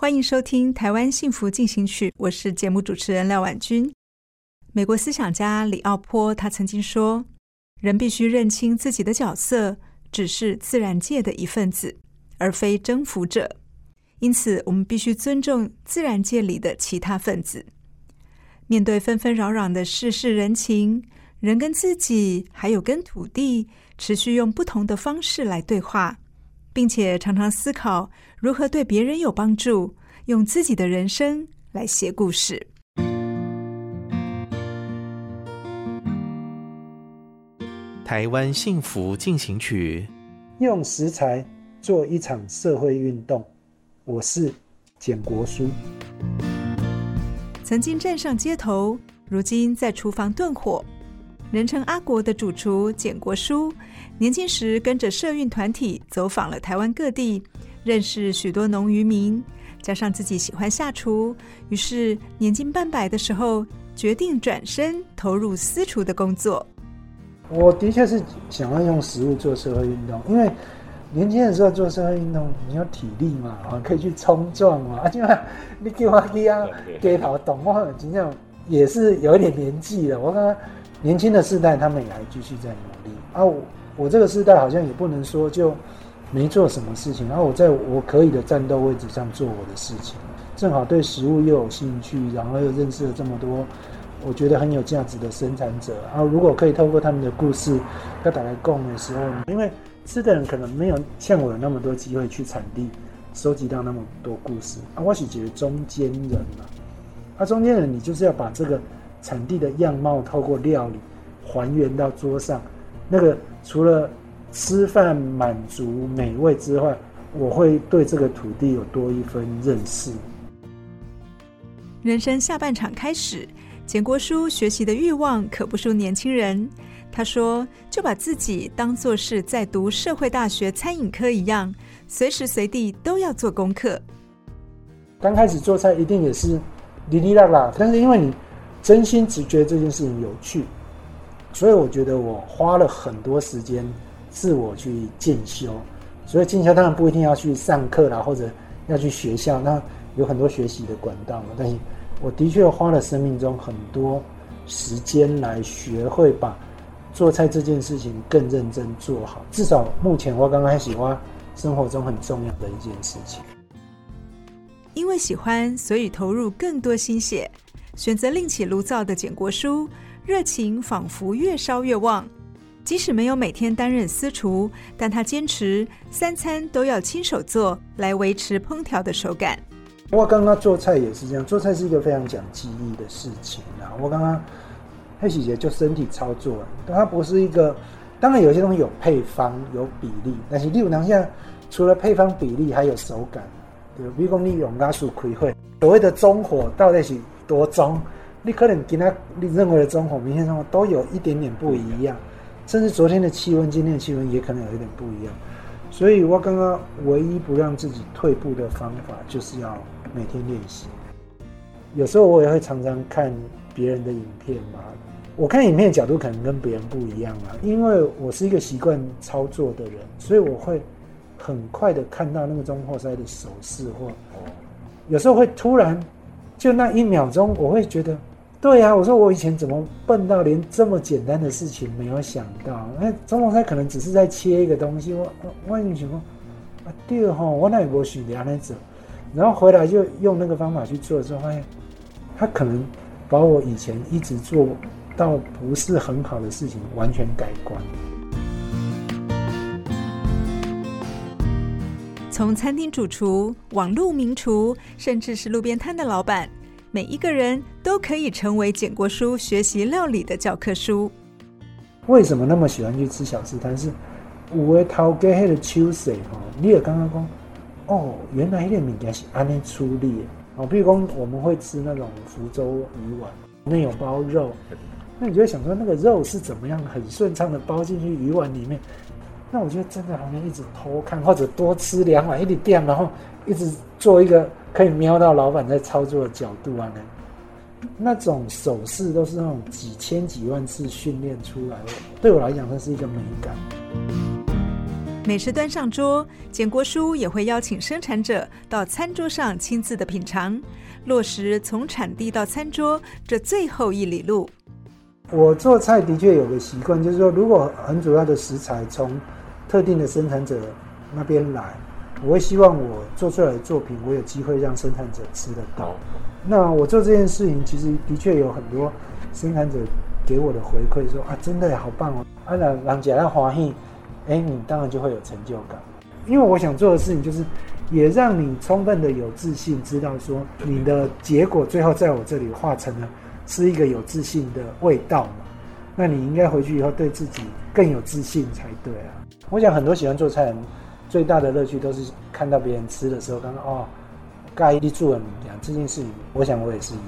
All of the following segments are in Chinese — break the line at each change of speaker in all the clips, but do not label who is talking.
欢迎收听《台湾幸福进行曲》，我是节目主持人廖婉君。美国思想家李奥波他曾经说：“人必须认清自己的角色，只是自然界的一份子，而非征服者。因此，我们必须尊重自然界里的其他分子。面对纷纷扰扰的世事人情，人跟自己，还有跟土地，持续用不同的方式来对话。”并且常常思考如何对别人有帮助，用自己的人生来写故事。
台湾幸福进行曲，
用食材做一场社会运动。我是简国书，
曾经站上街头，如今在厨房炖火。人称阿国的主厨简国书，年轻时跟着社运团体走访了台湾各地，认识许多农渔民，加上自己喜欢下厨，于是年近半百的时候，决定转身投入私厨的工作。
我的确是想要用食物做社会运动，因为年轻的时候做社会运动，你有体力嘛，啊，可以去冲撞嘛，啊，就你给我给啊，给跑懂我，今天也是有一点年纪了，我刚刚。年轻的世代，他们也还继续在努力啊！我我这个世代好像也不能说就没做什么事情，然后我在我可以的战斗位置上做我的事情，正好对食物又有兴趣，然后又认识了这么多我觉得很有价值的生产者啊！如果可以透过他们的故事要打开供的时候，因为吃的人可能没有像我有那么多机会去产地收集到那么多故事啊！我是觉得中间人嘛，啊，中间人你就是要把这个。产地的样貌透过料理还原到桌上，那个除了吃饭满足美味之外，我会对这个土地有多一分认识。
人生下半场开始，简国书学习的欲望可不输年轻人。他说：“就把自己当做是在读社会大学餐饮科一样，随时随地都要做功课。
刚开始做菜一定也是哩哩啦啦，但是因为你。”真心只觉得这件事情有趣，所以我觉得我花了很多时间自我去进修。所以进修当然不一定要去上课啦，或者要去学校，那有很多学习的管道嘛。但是我的确花了生命中很多时间来学会把做菜这件事情更认真做好。至少目前我刚刚喜欢生活中很重要的一件事情。
因为喜欢，所以投入更多心血。选择另起炉灶的简国书，热情仿佛越烧越旺。即使没有每天担任私厨，但他坚持三餐都要亲手做，来维持烹调的手感。
我刚刚做菜也是这样，做菜是一个非常讲技艺的事情啊。我刚刚黑喜姐就身体操作，但它不是一个。当然有些东西有配方、有比例，但是例如现在除了配方比例，还有手感。对，比如说你用加速开会，所谓的中火到底是？多中，你可能跟他你认为的中火、明天中火都有一点点不一样，甚至昨天的气温、今天的气温也可能有一点不一样。所以我刚刚唯一不让自己退步的方法，就是要每天练习。有时候我也会常常看别人的影片嘛，我看影片的角度可能跟别人不一样啊，因为我是一个习惯操作的人，所以我会很快的看到那个中火塞的手势，或有时候会突然。就那一秒钟，我会觉得，对呀、啊，我说我以前怎么笨到连这么简单的事情没有想到？那中火塞可能只是在切一个东西，我我以前说啊对哈，我那也不许这样子，然后回来就用那个方法去做的时候，发现他可能把我以前一直做到不是很好的事情完全改观。
从餐厅主厨、网路名厨，甚至是路边摊的老板，每一个人都可以成为简国书学习料理的教科书。
为什么那么喜欢去吃小吃摊？是五位头家迄个手势哈，你也刚刚讲。哦，原来那个物件是安尼处理的哦。比如说我们会吃那种福州鱼丸，内有包肉，那你就会想说那个肉是怎么样很顺畅的包进去鱼丸里面？那我觉得真的好像一直偷看，或者多吃两碗一点点，然后一直做一个可以瞄到老板在操作的角度啊，那那种手势都是那种几千几万次训练出来的，对我来讲，那是一个美感。
美食端上桌，简国书也会邀请生产者到餐桌上亲自的品尝，落实从产地到餐桌这最后一里路。
我做菜的确有个习惯，就是说，如果很主要的食材从特定的生产者那边来，我会希望我做出来的作品，我有机会让生产者吃得到。那我做这件事情，其实的确有很多生产者给我的回馈，说啊，真的好棒哦，啊，让让家人欢喜。哎，你当然就会有成就感，因为我想做的事情就是，也让你充分的有自信，知道说你的结果最后在我这里化成了是一个有自信的味道嘛。那你应该回去以后对自己更有自信才对啊。我想很多喜欢做菜人最大的乐趣都是看到别人吃的时候，刚刚哦，盖一做了你讲这件事情，我想我也是一样。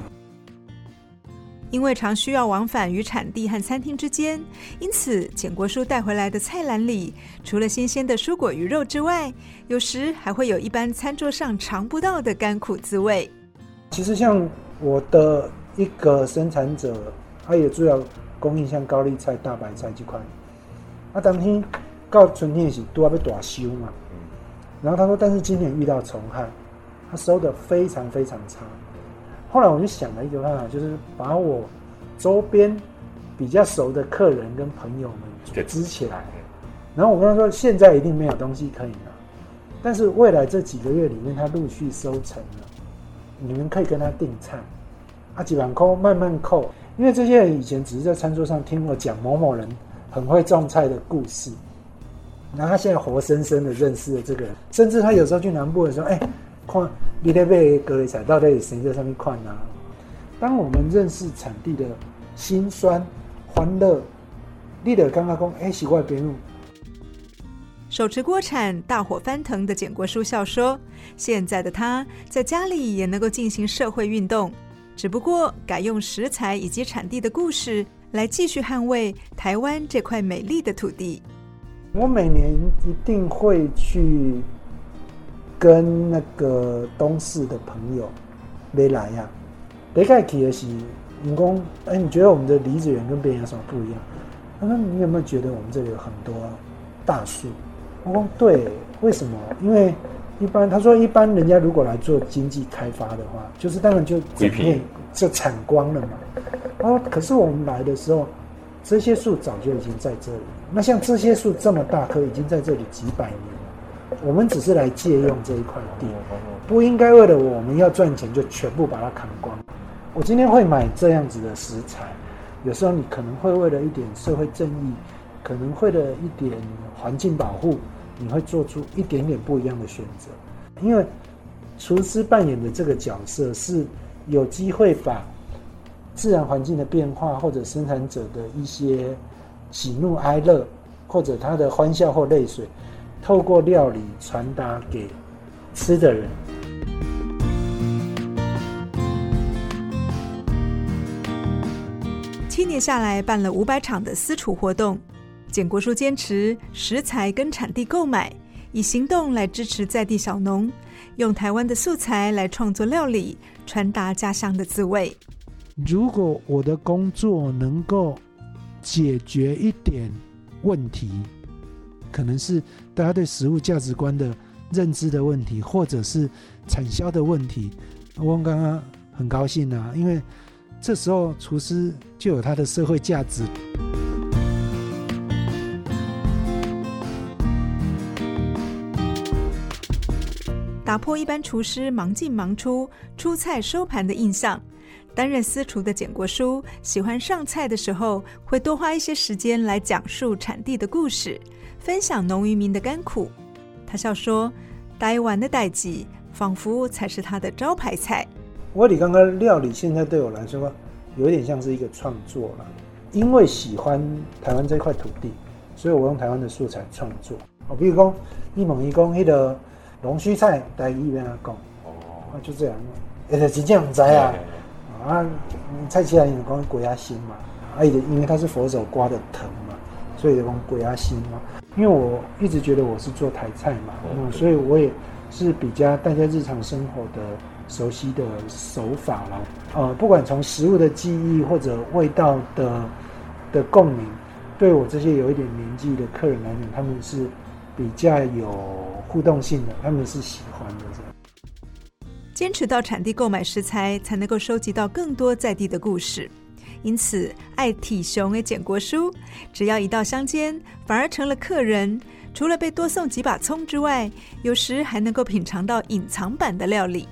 因为常需要往返于产地和餐厅之间，因此简国书带回来的菜篮里，除了新鲜的蔬果鱼肉之外，有时还会有一般餐桌上尝不到的甘苦滋味。
其实像我的一个生产者，他也主要供应像高丽菜、大白菜这块。啊，当天到春天时都要被大修嘛，然后他说，但是今年遇到虫害，他收的非常非常差。后来我就想了一个办法，就是把我周边比较熟的客人跟朋友们组织起来，然后我跟他说，现在一定没有东西可以拿，但是未来这几个月里面，他陆续收成了，你们可以跟他订菜，啊，几万扣慢慢扣，因为这些人以前只是在餐桌上听我讲某某人很会种菜的故事，然后他现在活生生的认识了这个人，甚至他有时候去南部的时候，哎。看你在买高丽菜到底谁在上面看呢？当我们认识产地的辛酸、欢乐，你得刚刚讲哎，习惯别人。
手持锅铲，大火翻腾的简国书笑说：“现在的他在家里也能够进行社会运动，只不过改用食材以及产地的故事来继续捍卫台湾这块美丽的土地。”
我每年一定会去。跟那个东市的朋友没来呀、啊，别盖提的是员工，哎，你觉得我们的离子园跟别人有什么不一样？他说你有没有觉得我们这里有很多大树？我说对，为什么？因为一般他说一般人家如果来做经济开发的话，就是当然就整片就铲光了嘛。他说可是我们来的时候，这些树早就已经在这里。那像这些树这么大棵，已经在这里几百年了。我们只是来借用这一块地，不应该为了我们要赚钱就全部把它砍光。我今天会买这样子的食材，有时候你可能会为了一点社会正义，可能会了一点环境保护，你会做出一点点不一样的选择。因为厨师扮演的这个角色是有机会把自然环境的变化，或者生产者的一些喜怒哀乐，或者他的欢笑或泪水。透过料理传达给吃的人。
七年下来，办了五百场的私厨活动。简国书坚持食材跟产地购买，以行动来支持在地小农，用台湾的素材来创作料理，传达家乡的滋味。
如果我的工作能够解决一点问题。可能是大家对食物价值观的认知的问题，或者是产销的问题。我刚刚很高兴啊，因为这时候厨师就有他的社会价值。
打破一般厨师忙进忙出、出菜收盘的印象。担任私厨的简国书喜欢上菜的时候，会多花一些时间来讲述产地的故事，分享农渔民的甘苦。他笑说：“台湾的代志，仿佛才是他的招牌菜。”
我你刚刚料理现在对我来说，有点像是一个创作了，因为喜欢台湾这块土地，所以我用台湾的素材创作。哦，比如说一猛一公那个龙须菜，在一边来讲，哦，就这样，也是真正不知啊。啊，菜起来你讲鬼压心嘛，啊，因为它是佛手刮的藤嘛，所以就讲鬼压心嘛。因为我一直觉得我是做台菜嘛，嗯，所以我也是比较大家日常生活的熟悉的手法啦。呃，不管从食物的记忆或者味道的的共鸣，对我这些有一点年纪的客人来讲，他们是比较有互动性的，他们是喜欢的。
坚持到产地购买食材，才能够收集到更多在地的故事。因此，爱体熊的简国书，只要一到乡间，反而成了客人。除了被多送几把葱之外，有时还能够品尝到隐藏版的料理。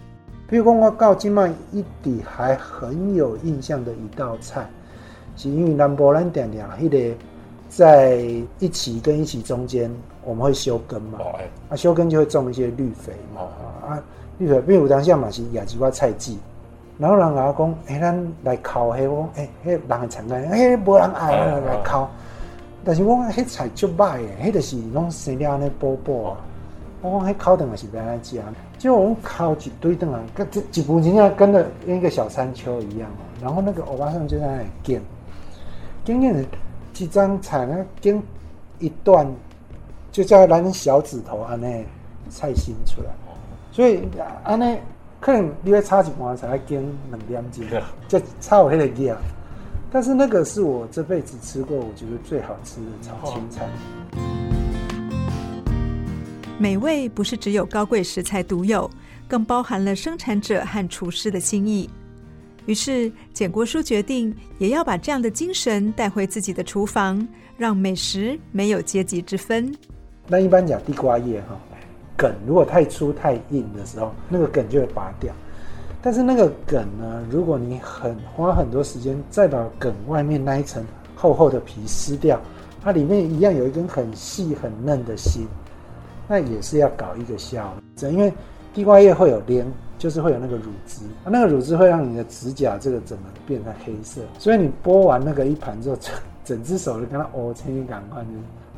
比如讲，我到今麦一底还很有印象的一道菜，是因为南波兰点点迄个在一起跟一起中间，我们会休耕嘛，啊，休耕就会种一些绿肥嘛，啊。比如有当下嘛是野几块菜籽，然后人老讲，哎、欸，咱来烤黑我，哎、欸，迄人会承认，哎，无人爱来烤。但是我讲迄菜足歹诶，迄就是拢生了安尼薄薄啊。我讲迄烤等也是别来食，就我们烤一堆等啊，跟这几步真正跟着一个小山丘一样嘛。然后那个欧巴桑就在那里煎，煎煎的几张菜呢，煎一段就叫来根小指头安尼菜心出来。所以安尼可能你要差一半才煎两点钟，就差有迄个价。但是那个是我这辈子吃过我觉得最好吃的炒青菜。
美味不是只有高贵食材独有，更包含了生产者和厨师的心意。于是简国书决定也要把这样的精神带回自己的厨房，让美食没有阶级之分。
那一般讲地瓜叶哈。梗如果太粗太硬的时候，那个梗就会拔掉。但是那个梗呢，如果你很花很多时间再把梗外面那一层厚厚的皮撕掉，它里面一样有一根很细很嫩的心，那也是要搞一个效。因为地瓜叶会有黏，就是会有那个乳汁，那个乳汁会让你的指甲这个整个变成黑色。所以你剥完那个一盘之后，整整只手就跟它哦，轻轻感觉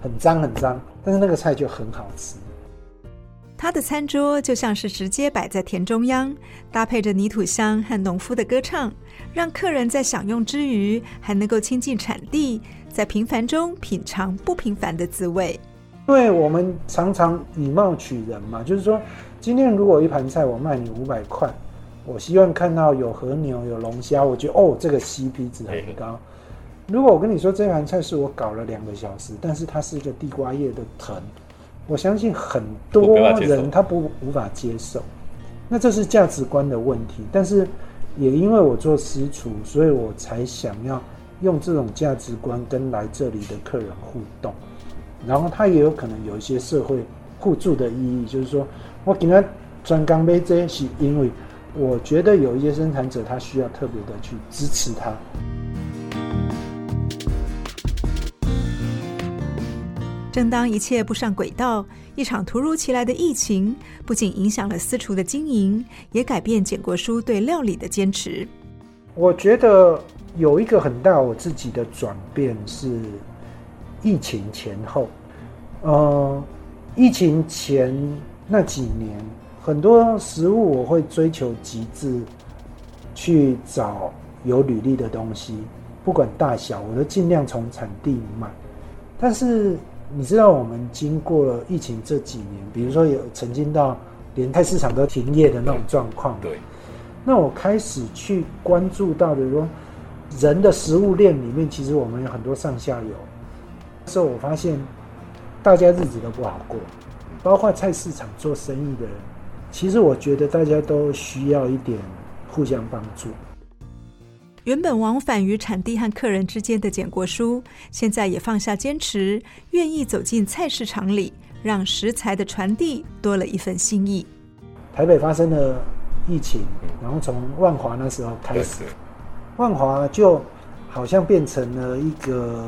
很脏很脏，但是那个菜就很好吃。
他的餐桌就像是直接摆在田中央，搭配着泥土香和农夫的歌唱，让客人在享用之余，还能够亲近产地，在平凡中品尝不平凡的滋味。
因为我们常常以貌取人嘛，就是说，今天如果一盘菜我卖你五百块，我希望看到有和牛、有龙虾，我觉得哦，这个 CP 值很高。如果我跟你说这盘菜是我搞了两个小时，但是它是一个地瓜叶的藤。我相信很多人他不无法接受，那这是价值观的问题。但是也因为我做私厨，所以我才想要用这种价值观跟来这里的客人互动。然后他也有可能有一些社会互助的意义，就是说我给他专缸杯这些，是因为我觉得有一些生产者他需要特别的去支持他。
正当一切步上轨道，一场突如其来的疫情不仅影响了私厨的经营，也改变简国书对料理的坚持。
我觉得有一个很大我自己的转变是疫情前后。呃，疫情前那几年，很多食物我会追求极致，去找有履历的东西，不管大小，我都尽量从产地买。但是你知道我们经过了疫情这几年，比如说有曾经到连菜市场都停业的那种状况。对。那我开始去关注到的说，人的食物链里面，其实我们有很多上下游。那时候我发现，大家日子都不好过，包括菜市场做生意的人，其实我觉得大家都需要一点互相帮助。
原本往返于产地和客人之间的简国书，现在也放下坚持，愿意走进菜市场里，让食材的传递多了一份心意。
台北发生了疫情，然后从万华那时候开始，万华就好像变成了一个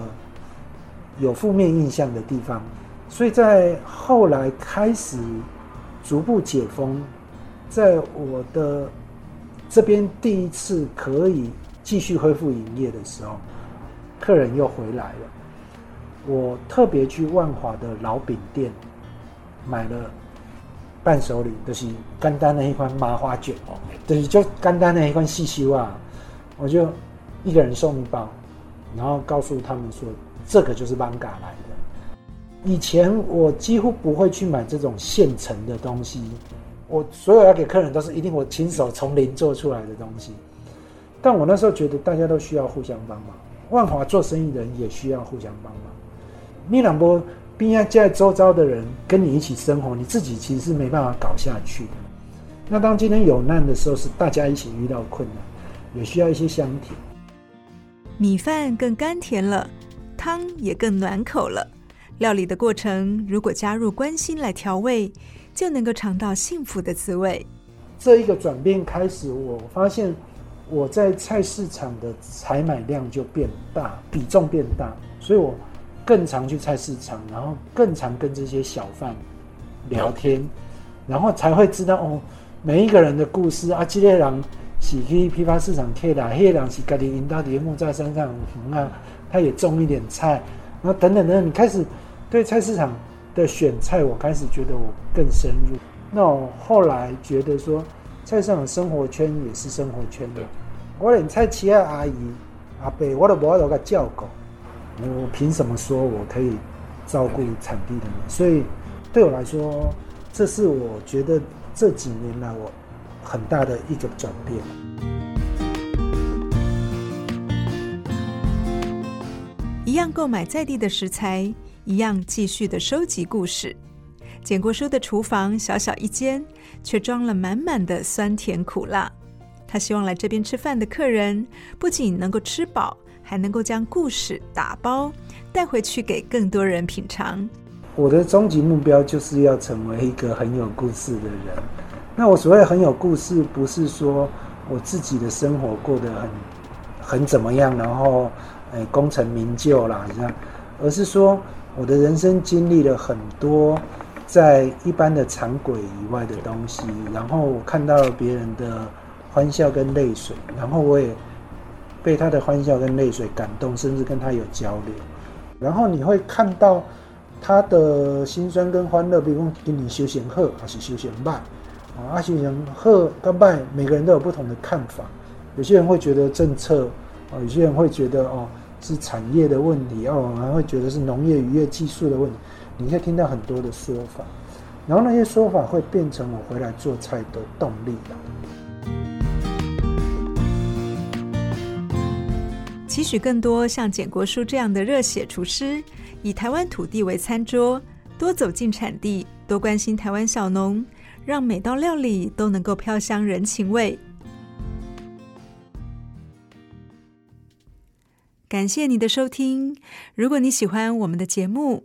有负面印象的地方，所以在后来开始逐步解封，在我的这边第一次可以继续恢复营业的时候，客人又回来了。我特别去万华的老饼店买了伴手礼，就是干单的一款麻花卷，就是就干单的一款细细袜，我就一个人送一包，然后告诉他们说，这个就是艋舺来的。以前我几乎不会去买这种现成的东西，我所有要给客人都是一定我亲手从零做出来的东西。但我那时候觉得大家都需要互相帮忙，万华做生意的人也需要互相帮忙。你两波边要，在周遭的人跟你一起生活，你自己其实是没办法搞下去的。那当今天有难的时候，是大家一起遇到困难，也需要一些香甜。
米饭更甘甜了，汤也更暖口了。料理的过程，如果加入关心来调味，就能够尝到幸福的滋味。
这一个转变开始，我发现我在菜市场的采买量就变大，比重变大，所以我。更常去菜市场，然后更常跟这些小贩聊天，然后才会知道哦，每一个人的故事啊。这个人喜去批发市场去的，那个人是家里引导的木在山上啊，他也种一点菜，然后等等等等。你开始对菜市场的选菜，我开始觉得我更深入。那我后来觉得说，菜市场生活圈也是生活圈的。我连菜市的阿姨阿伯，我都无法度个叫狗。我凭什么说我可以照顾产地的人？所以对我来说，这是我觉得这几年来我很大的一个转变。
一样购买在地的食材，一样继续的收集故事。简国书的厨房小小一间，却装了满满的酸甜苦辣。他希望来这边吃饭的客人，不仅能够吃饱。还能够将故事打包带回去给更多人品尝。
我的终极目标就是要成为一个很有故事的人。那我所谓很有故事，不是说我自己的生活过得很很怎么样，然后诶功成名就啦这样，而是说我的人生经历了很多在一般的常轨以外的东西，然后我看到别人的欢笑跟泪水，然后我也。被他的欢笑跟泪水感动，甚至跟他有交流，然后你会看到他的心酸跟欢乐，比如跟你休闲贺还是休闲拜啊？休闲贺跟拜，每个人都有不同的看法。有些人会觉得政策啊，有些人会觉得哦是产业的问题哦，还会觉得是农业渔业技术的问题。你会听到很多的说法，然后那些说法会变成我回来做菜的动力。
期许更多像简国书这样的热血厨师，以台湾土地为餐桌，多走进产地，多关心台湾小农，让每道料理都能够飘香人情味。感谢你的收听，如果你喜欢我们的节目，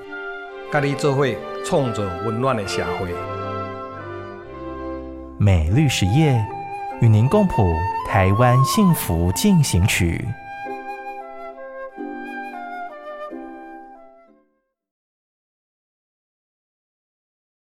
咖喱做会创造温暖的社会。
美律实业与您共谱台湾幸福进行曲。